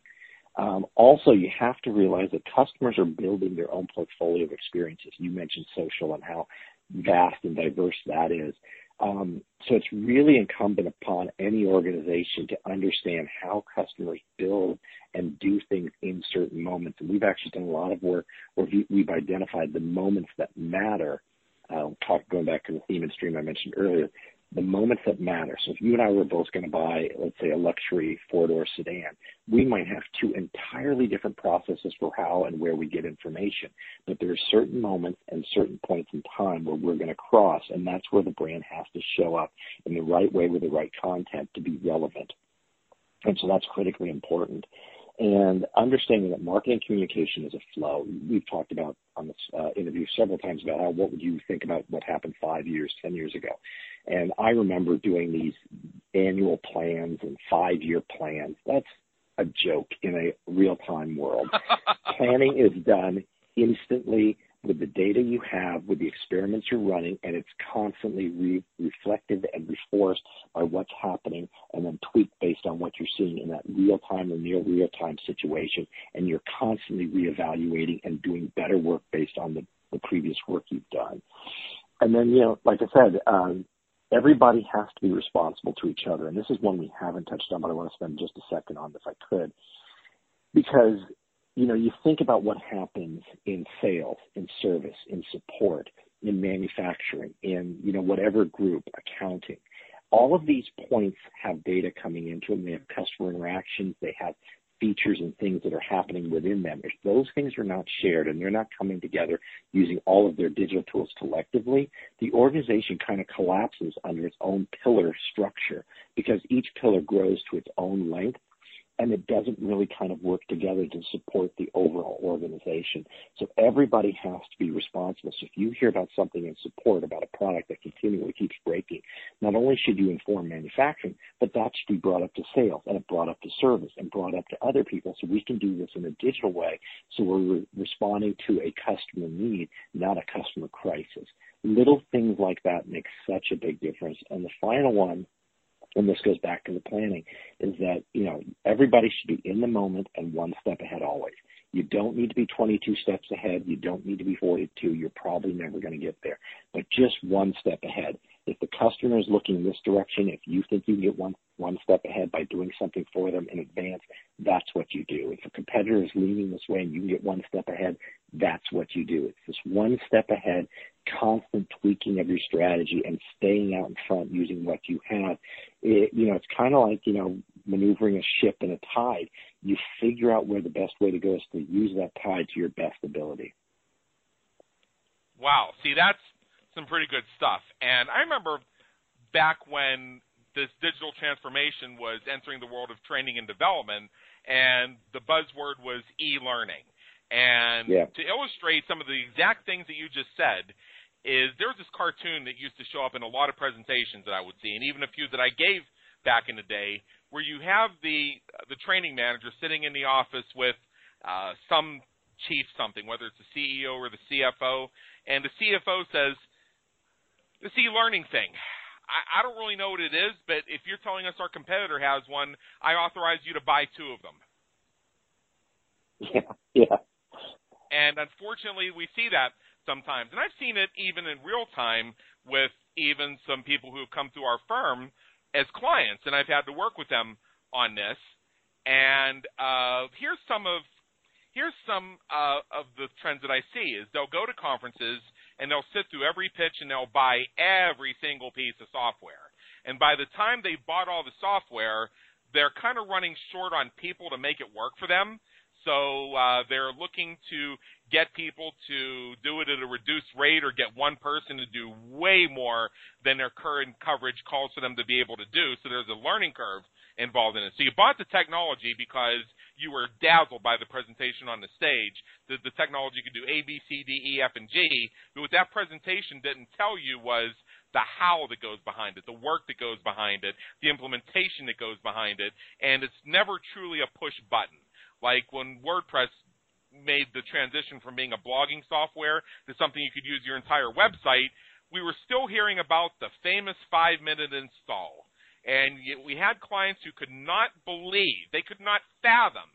Um, also, you have to realize that customers are building their own portfolio of experiences. You mentioned social and how vast and diverse that is. Um, so it's really incumbent upon any organization to understand how customers build and do things in certain moments. And we've actually done a lot of work where we've identified the moments that matter. Uh, talk, going back to the theme and stream I mentioned earlier, the moments that matter. So if you and I were both going to buy, let's say, a luxury four-door sedan, we might have two entirely different processes for how and where we get information. But there are certain moments and certain points in time where we're going to cross, and that's where the brand has to show up in the right way with the right content to be relevant. And so that's critically important and understanding that marketing communication is a flow. We've talked about on this uh, interview several times about how what would you think about what happened five years, ten years ago, and I remember doing these annual plans and five year plans. That's a joke in a real time world. Planning is done instantly with the data you have, with the experiments you're running, and it's constantly re- reflected and reinforced by what's happening and then tweaked based on what you're seeing in that real time or near real time situation. And you're constantly reevaluating and doing better work based on the, the previous work you've done. And then, you know, like I said, um, everybody has to be responsible to each other. And this is one we haven't touched on, but I want to spend just a second on if I could. Because you know, you think about what happens in sales, in service, in support, in manufacturing, in, you know, whatever group, accounting. All of these points have data coming into them. They have customer interactions. They have features and things that are happening within them. If those things are not shared and they're not coming together using all of their digital tools collectively, the organization kind of collapses under its own pillar structure because each pillar grows to its own length and it doesn't really kind of work together to support the overall organization. So everybody has to be responsible. So if you hear about something in support about a product that continually keeps breaking, not only should you inform manufacturing, but that should be brought up to sales and brought up to service and brought up to other people so we can do this in a digital way so we're re- responding to a customer need, not a customer crisis. Little things like that make such a big difference. And the final one and this goes back to the planning, is that, you know, everybody should be in the moment and one step ahead always. You don't need to be 22 steps ahead. You don't need to be 42. You're probably never going to get there, but just one step ahead. If the customer is looking this direction, if you think you can get one one step ahead by doing something for them in advance, that's what you do. If a competitor is leaning this way and you can get one step ahead, that's what you do. It's this one step ahead, constant tweaking of your strategy and staying out in front using what you have. It, you know, it's kind of like, you know, maneuvering a ship in a tide. You figure out where the best way to go is to use that tide to your best ability. Wow. See, that's some pretty good stuff. And I remember back when this digital transformation was entering the world of training and development, and the buzzword was e-learning. And yeah. to illustrate some of the exact things that you just said, is there was this cartoon that used to show up in a lot of presentations that I would see, and even a few that I gave back in the day, where you have the the training manager sitting in the office with uh, some chief something, whether it's the CEO or the CFO, and the CFO says, "This e-learning thing, I, I don't really know what it is, but if you're telling us our competitor has one, I authorize you to buy two of them." Yeah, yeah. And unfortunately, we see that sometimes. And I've seen it even in real time with even some people who have come through our firm as clients, and I've had to work with them on this. And uh, here's some of here's some uh, of the trends that I see is they'll go to conferences and they'll sit through every pitch and they'll buy every single piece of software. And by the time they bought all the software, they're kind of running short on people to make it work for them. So uh, they're looking to get people to do it at a reduced rate or get one person to do way more than their current coverage calls for them to be able to do. So there's a learning curve involved in it. So you bought the technology because you were dazzled by the presentation on the stage that the technology could do A, B, C, D, E, F, and G. But what that presentation didn't tell you was the how that goes behind it, the work that goes behind it, the implementation that goes behind it, and it's never truly a push button. Like when WordPress made the transition from being a blogging software to something you could use your entire website, we were still hearing about the famous five minute install. And we had clients who could not believe, they could not fathom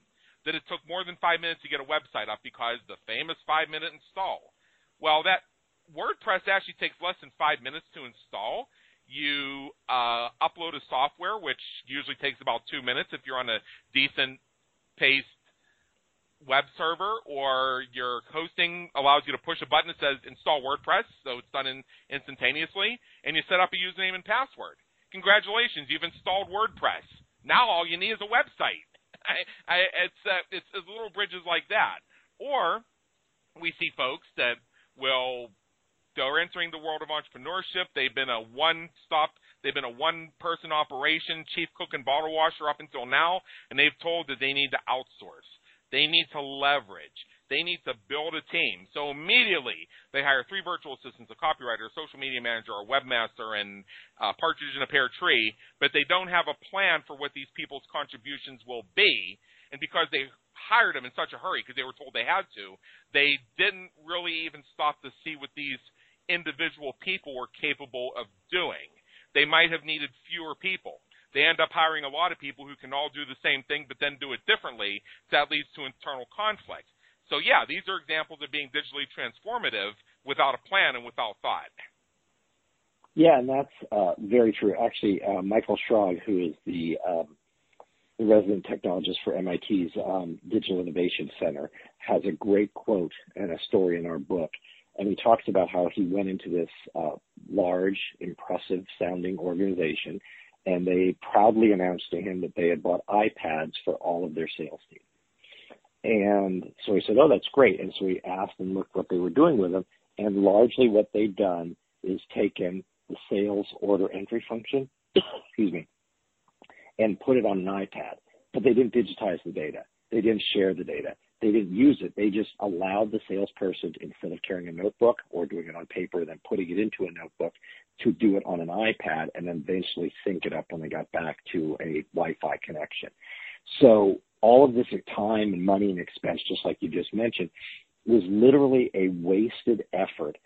that it took more than five minutes to get a website up because the famous five minute install. Well, that WordPress actually takes less than five minutes to install. You uh, upload a software, which usually takes about two minutes if you're on a decent paced web server or your hosting allows you to push a button that says install WordPress, so it's done in, instantaneously, and you set up a username and password. Congratulations, you've installed WordPress. Now all you need is a website. I, I, it's, uh, it's it's little bridges like that. Or we see folks that will they're entering the world of entrepreneurship. They've been a one stop they've been a one person operation, chief cook and bottle washer up until now, and they've told that they need to outsource. They need to leverage. They need to build a team. So immediately they hire three virtual assistants, a copywriter, a social media manager, a webmaster, and uh, a partridge in a pear tree, but they don't have a plan for what these people's contributions will be. And because they hired them in such a hurry because they were told they had to, they didn't really even stop to see what these individual people were capable of doing. They might have needed fewer people. They end up hiring a lot of people who can all do the same thing but then do it differently. That leads to internal conflict. So yeah, these are examples of being digitally transformative without a plan and without thought. Yeah, and that's uh, very true. Actually, uh, Michael Schrage, who is the, um, the resident technologist for MIT's um, Digital Innovation Center, has a great quote and a story in our book and he talks about how he went into this uh, large, impressive sounding organization, and they proudly announced to him that they had bought iPads for all of their sales team. And so he said, "Oh, that's great." And so he asked and looked what they were doing with them, and largely what they'd done is taken the sales order entry function, excuse me, and put it on an iPad, but they didn't digitize the data. They didn't share the data they didn't use it. They just allowed the salesperson, instead of carrying a notebook or doing it on paper, then putting it into a notebook, to do it on an iPad and then eventually sync it up when they got back to a Wi-Fi connection. So all of this time and money and expense, just like you just mentioned, was literally a wasted effort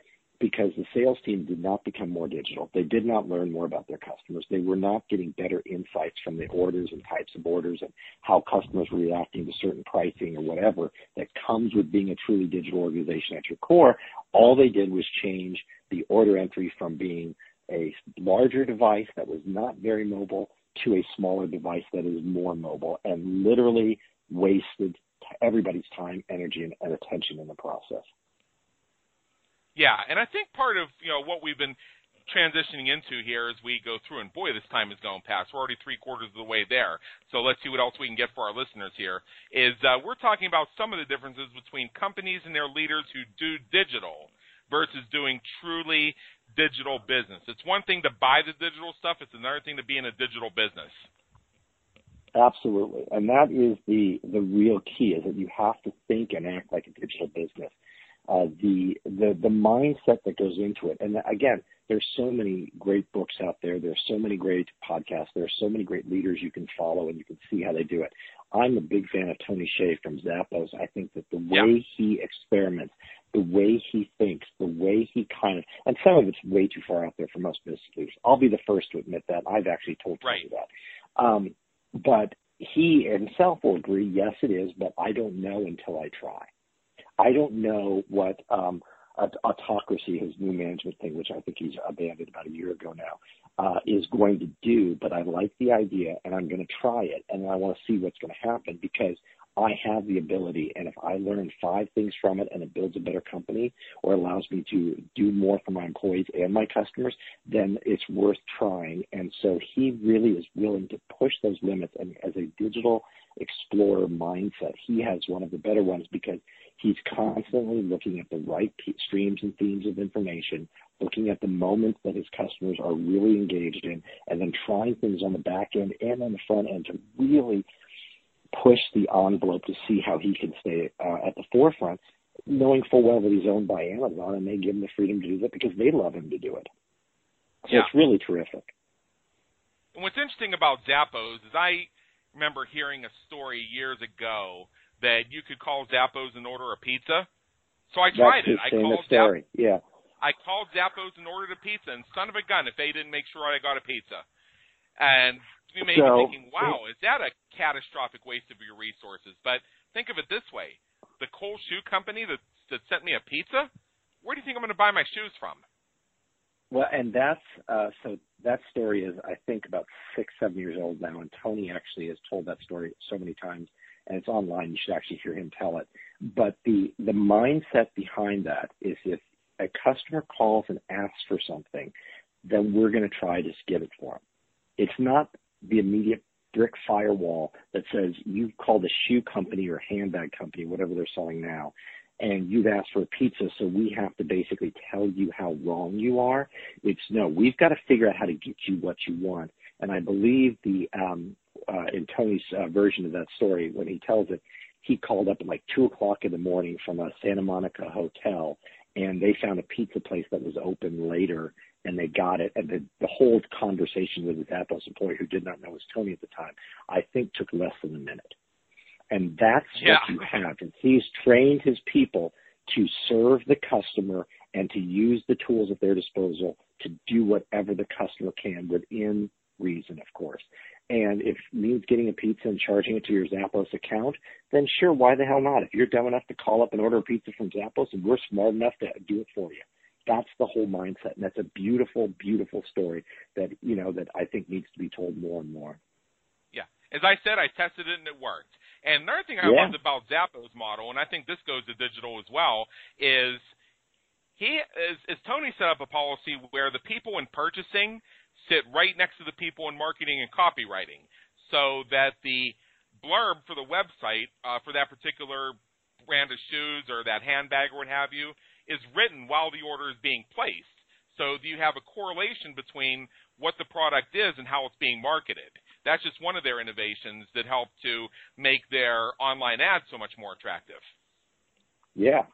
because the sales team did not become more digital. They did not learn more about their customers. They were not getting better insights from the orders and types of orders and how customers were reacting to certain pricing or whatever that comes with being a truly digital organization at your core. All they did was change the order entry from being a larger device that was not very mobile to a smaller device that is more mobile and literally wasted everybody's time, energy, and, attention in the process. Yeah, and I think part of you know what we've been transitioning into here as we go through, and boy, this time is going past. We're already three quarters of the way there. So let's see what else we can get for our listeners here. Is uh, we're talking about some of the differences between companies and their leaders who do digital versus doing truly digital business. It's one thing to buy the digital stuff; it's another thing to be in a digital business. Absolutely, and that is the the real key: is that you have to think and act like a digital business uh, the the the mindset that goes into it. And again, there's so many great books out there. There's so many great podcasts. There are so many great leaders you can follow, and you can see how they do it. I'm a big fan of Tony Hsieh from Zappos. I think that the way yeah. he experiments, the way he thinks, the way he kind of, and some of it's way too far out there for most business leaders. I'll be the first to admit that. I've actually told Tony right. that. Um, but he himself will agree, yes, it is, but I don't know until I try. I don't know what um, holacracy, his new management thing, which I think he's abandoned about a year ago now, uh, is going to do. But I like the idea, and I'm going to try it, and I want to see what's going to happen because I have the ability, and if I learn five things from it and it builds a better company or allows me to do more for my employees and my customers, then it's worth trying. And so he really is willing to push those limits. And as a digital explorer mindset, he has one of the better ones because He's constantly looking at the right streams and themes of information, looking at the moments that his customers are really engaged in, and then trying things on the back end and on the front end to really push the envelope to see how he can stay uh, at the forefront, knowing full well that he's owned by Amazon and they give him the freedom to do that because they love him to do it. So yeah. it's really terrific. And what's interesting about Zappos is I remember hearing a story years ago that you could call Zappos and order a pizza. So I tried That's it. I called story. Zapp- yeah. I called Zappos and ordered a pizza, and son of a gun, if they didn't make sure I got a pizza. And you may so, be thinking, wow, is that a catastrophic waste of your resources? But think of it this way: the Cole Shoe Company that that sent me a pizza. Where do you think I'm going to buy my shoes from? Well, and that's uh, so that story is I think about six, seven years old now, and Tony actually has told that story so many times and it's online. You should actually hear him tell it. But the the mindset behind that is if a customer calls and asks for something, then we're going to try to give it for them. It's not the immediate brick firewall that says you've called a shoe company or handbag company, whatever they're selling now, and you've asked for a pizza, so we have to basically tell you how wrong you are. It's no, we've got to figure out how to get you what you want. And I believe the um, uh, in Tony's uh, version of that story, when he tells it, he called up at like two o'clock in the morning from a Santa Monica hotel, and they found a pizza place that was open later, and they got it. And the, the whole conversation with the Zappos employee, who did not know it was Tony at the time, I think took less than a minute. And that's yeah. what you have. And he's trained his people to serve the customer and to use the tools at their disposal to do whatever the customer can within reason, of course. And if it means getting a pizza and charging it to your Zappos account, then sure, why the hell not? If you're dumb enough to call up and order a pizza from Zappos and we're smart enough to do it for you. That's the whole mindset. And that's a beautiful, beautiful story that, you know, that I think needs to be told more and more. Yeah. As I said, I tested it and it worked. And another thing I yeah. loved about Zappos model, and I think this goes to digital as well, is he is, is Tony set up a policy where the people in purchasing sit right next to the people in marketing and copywriting, so that the blurb for the website uh, for that particular brand of shoes or that handbag or what have you is written while the order is being placed. So you have a correlation between what the product is and how it's being marketed. That's just one of their innovations that help to make their online ads so much more attractive. Yeah.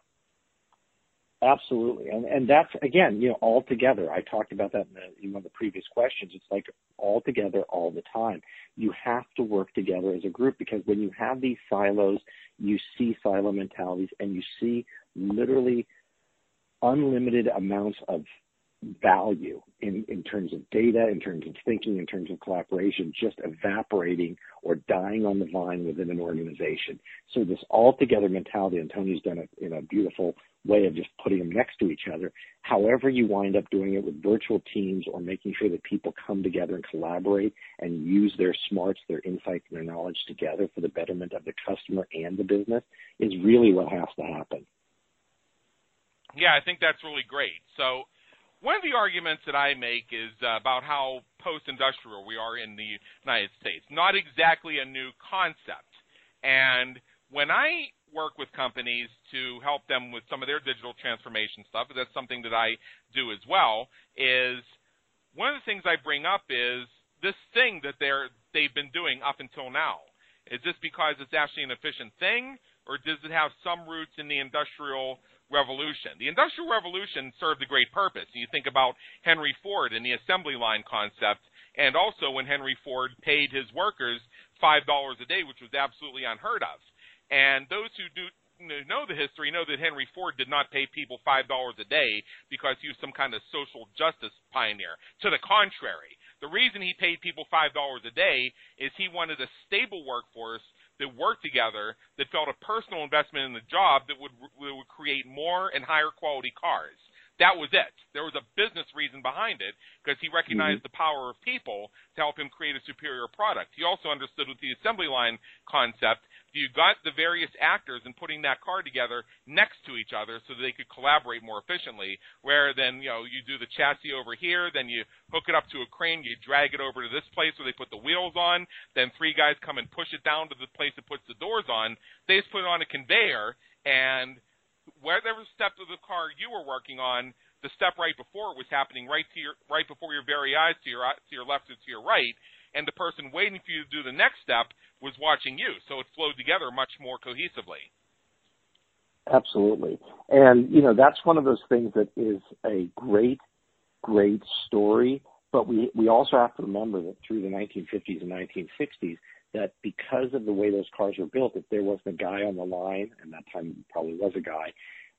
Absolutely. And and that's again, you know, all together. I talked about that in, the, in one of the previous questions. It's like all together all the time. You have to work together as a group because when you have these silos, you see silo mentalities and you see literally unlimited amounts of value in, in terms of data, in terms of thinking, in terms of collaboration, just evaporating or dying on the vine within an organization. So this all together mentality, and Tony's done it in a beautiful way of just putting them next to each other. However you wind up doing it with virtual teams or making sure that people come together and collaborate and use their smarts, their insights, and their knowledge together for the betterment of the customer and the business is really what has to happen. Yeah, I think that's really great. So one of the arguments that I make is uh, about how post-industrial we are in the United States. Not exactly a new concept. And when I work with companies to help them with some of their digital transformation stuff, that's something that I do as well, is one of the things I bring up is this thing that they're they've been doing up until now. Is this because it's actually an efficient thing, or does it have some roots in the industrial revolution. The Industrial Revolution served a great purpose. You think about Henry Ford and the assembly line concept, and also when Henry Ford paid his workers $5 a day, which was absolutely unheard of. And those who do know the history know that Henry Ford did not pay people $5 a day because he was some kind of social justice pioneer. To the contrary, the reason he paid people $5 a day is he wanted a stable workforce that worked together that felt a personal investment in the job that would that would create more and higher quality cars. That was it. There was a business reason behind it because he recognized mm-hmm. the power of people to help him create a superior product. He also understood with the assembly line concept you got the various actors and putting that car together next to each other so they could collaborate more efficiently. Where then you know you do the chassis over here, then you hook it up to a crane, you drag it over to this place where they put the wheels on, then three guys come and push it down to the place that puts the doors on. They just put it on a conveyor and whatever step of the car you were working on, the step right before was happening right to your right before your very eyes to your to your left and to your right and the person waiting for you to do the next step was watching you. So it flowed together much more cohesively. Absolutely. And, you know, that's one of those things that is a great, great story. But we, we also have to remember that through the 1950s and 1960s, that because of the way those cars were built, if there wasn't a guy on the line, and that time probably was a guy,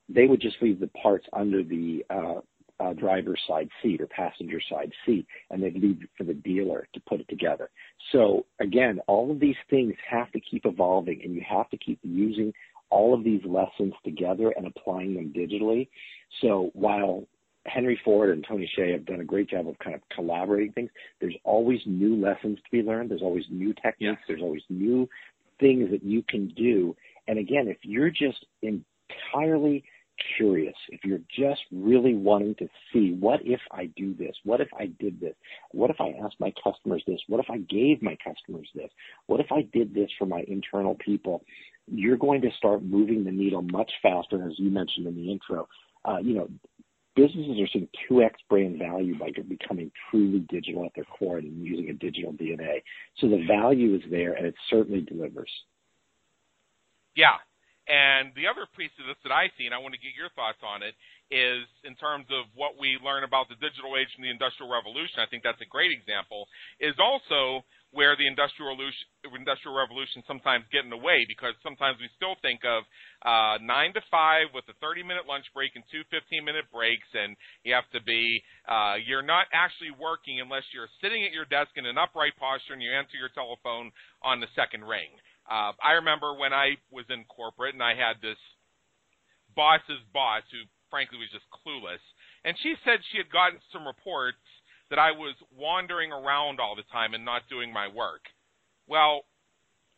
they would just leave the parts under the uh, uh, driver's side seat or passenger side seat, and they'd leave it for the dealer to put it together. So again, all of these things have to keep evolving, and you have to keep using all of these lessons together and applying them digitally. So while Henry Ford and Tony Hsieh have done a great job of kind of collaborating things. There's always new lessons to be learned. There's always new techniques. Yeah. There's always new things that you can do. And again, if you're just entirely curious, if you're just really wanting to see what if I do this? What if I did this? What if I asked my customers this? What if I gave my customers this? What if I did this for my internal people? You're going to start moving the needle much faster, as you mentioned in the intro. Uh, you know, businesses are seeing 2x brand value by becoming truly digital at their core and using a digital DNA. So the value is there and it certainly delivers. Yeah, and the other piece of this that I see, and I want to get your thoughts on it, is in terms of what we learn about the digital age and the industrial revolution. I think that's a great example. Is also where the industrial revolution, industrial revolution sometimes get in the way because sometimes we still think of uh, nine to five with a 30 minute lunch break and two 15 minute breaks, and you have to be uh, you're not actually working unless you're sitting at your desk in an upright posture and you answer your telephone on the second ring. Uh, I remember when I was in corporate and I had this boss's boss who, frankly, was just clueless. And she said she had gotten some reports that I was wandering around all the time and not doing my work. Well,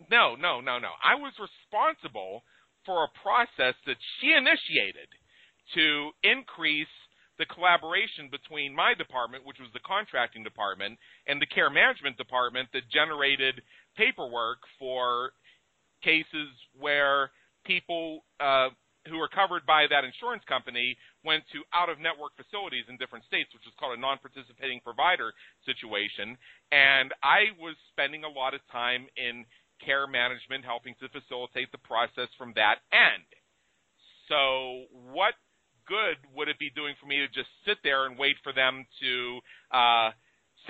no, no, no, no. I was responsible for a process that she initiated to increase the collaboration between my department, which was the contracting department, and the care management department that generated paperwork for cases where people uh, who are covered by that insurance company went to out of network facilities in different states, which is called a non participating provider situation. And I was spending a lot of time in care management, helping to facilitate the process from that end. So, what good would it be doing for me to just sit there and wait for them to uh,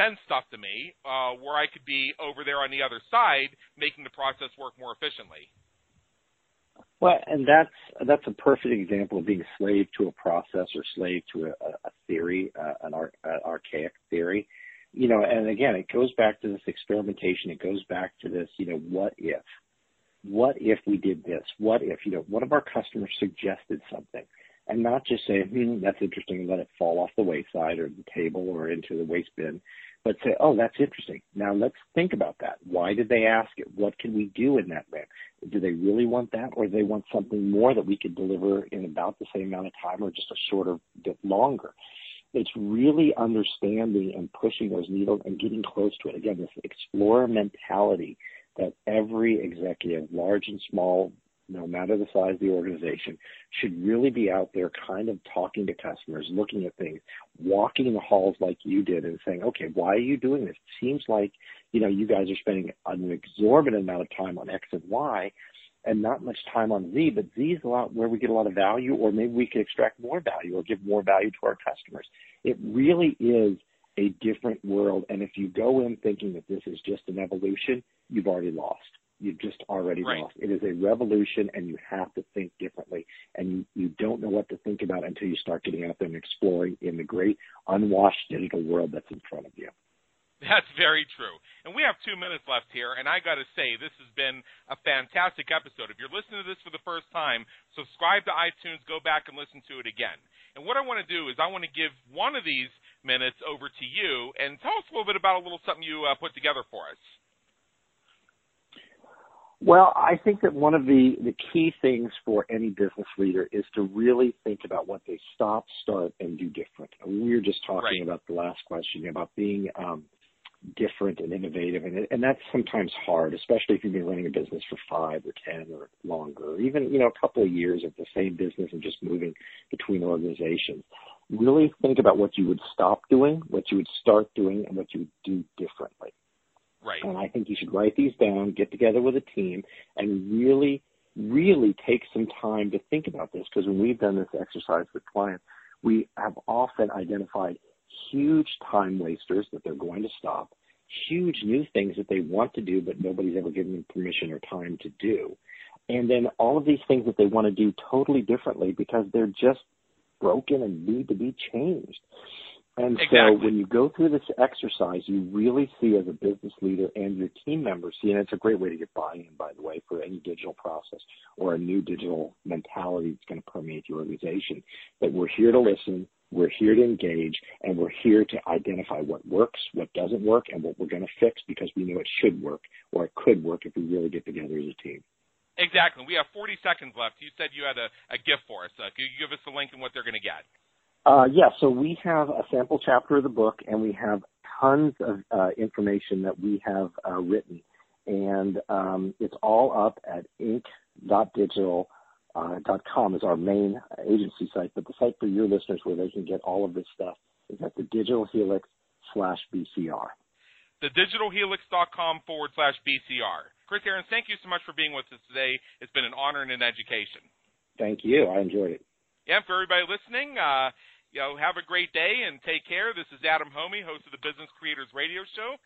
send stuff to me uh, where I could be over there on the other side, making the process work more efficiently. Well, and that's that's a perfect example of being slave to a process or slave to a, a theory, uh, an ar- uh, archaic theory. You know, and again, it goes back to this experimentation. It goes back to this, you know, what if? What if we did this? What if, you know, one of our customers suggested something? and not just say, hmm, that's interesting, let it fall off the wayside or the table or into the waste bin, but say, oh, that's interesting. Now let's think about that. Why did they ask it? What can we do in that way? Do they really want that, or do they want something more that we could deliver in about the same amount of time, or just a shorter bit longer? It's really understanding and pushing those needles and getting close to it. Again, this explorer mentality that every executive, large and small, no matter the size of the organization, should really be out there kind of talking to customers, looking at things, walking the halls like you did and saying, okay, why are you doing this? It seems like, you know, you guys are spending an exorbitant amount of time on X and Y and not much time on Z, but Z is a lot where we get a lot of value or maybe we can extract more value or give more value to our customers. It really is a different world. And if you go in thinking that this is just an evolution, you've already lost you've just already right. lost. It is a revolution, and you have to think differently. And you, you don't know what to think about until you start getting out there and exploring in the great unwashed digital world that's in front of you. That's very true. And we have two minutes left here, and I got to say, this has been a fantastic episode. If you're listening to this for the first time, subscribe to iTunes, go back and listen to it again. And what I want to do is I want to give one of these minutes over to you and tell us a little bit about a little something you uh, put together for us. Well, I think that one of the, the key things for any business leader is to really think about what they stop, start, and do different. We were just talking right. about the last question about being um, different and innovative, and, and that's sometimes hard, especially if you've been running a business for five or ten or longer, or even you know a couple of years of the same business and just moving between organizations. Really think about what you would stop doing, what you would start doing, and what you would do differently. Right. And I think you should write these down, get together with a team, and really, really take some time to think about this. Because when we've done this exercise with clients, we have often identified huge time wasters that they're going to stop, huge new things that they want to do, but nobody's ever given them permission or time to do. And then all of these things that they want to do totally differently because they're just broken and need to be changed. And exactly. so when you go through this exercise, you really see as a business leader and your team members see, and it's a great way to get buy-in, by the way, for any digital process or a new digital mentality that's going to permeate your organization, that we're here to listen, We're here to engage and we're here to identify what works, what doesn't work, and what we're going to fix because we know it should work or it could work if we really get together as a team. Exactly. We have 40 seconds left. You said you had a, a gift for us. Uh, could you give us the link and what they're going to get? Uh, yeah, so we have a sample chapter of the book, and we have tons of uh, information that we have uh, written, and um, it's all up at inc.digital.com uh, is our main agency site, but the site for your listeners where they can get all of this stuff is at the Digital Helix slash BCR. The digitalhelix.com forward slash BCR. Chris Aarons, thank you so much for being with us today. It's been an honor and an education. Thank you. I enjoyed it. Yeah, for everybody listening, uh, you know, have a great day and take care. This is Adam Hommey, host of the Business Creators Radio Show.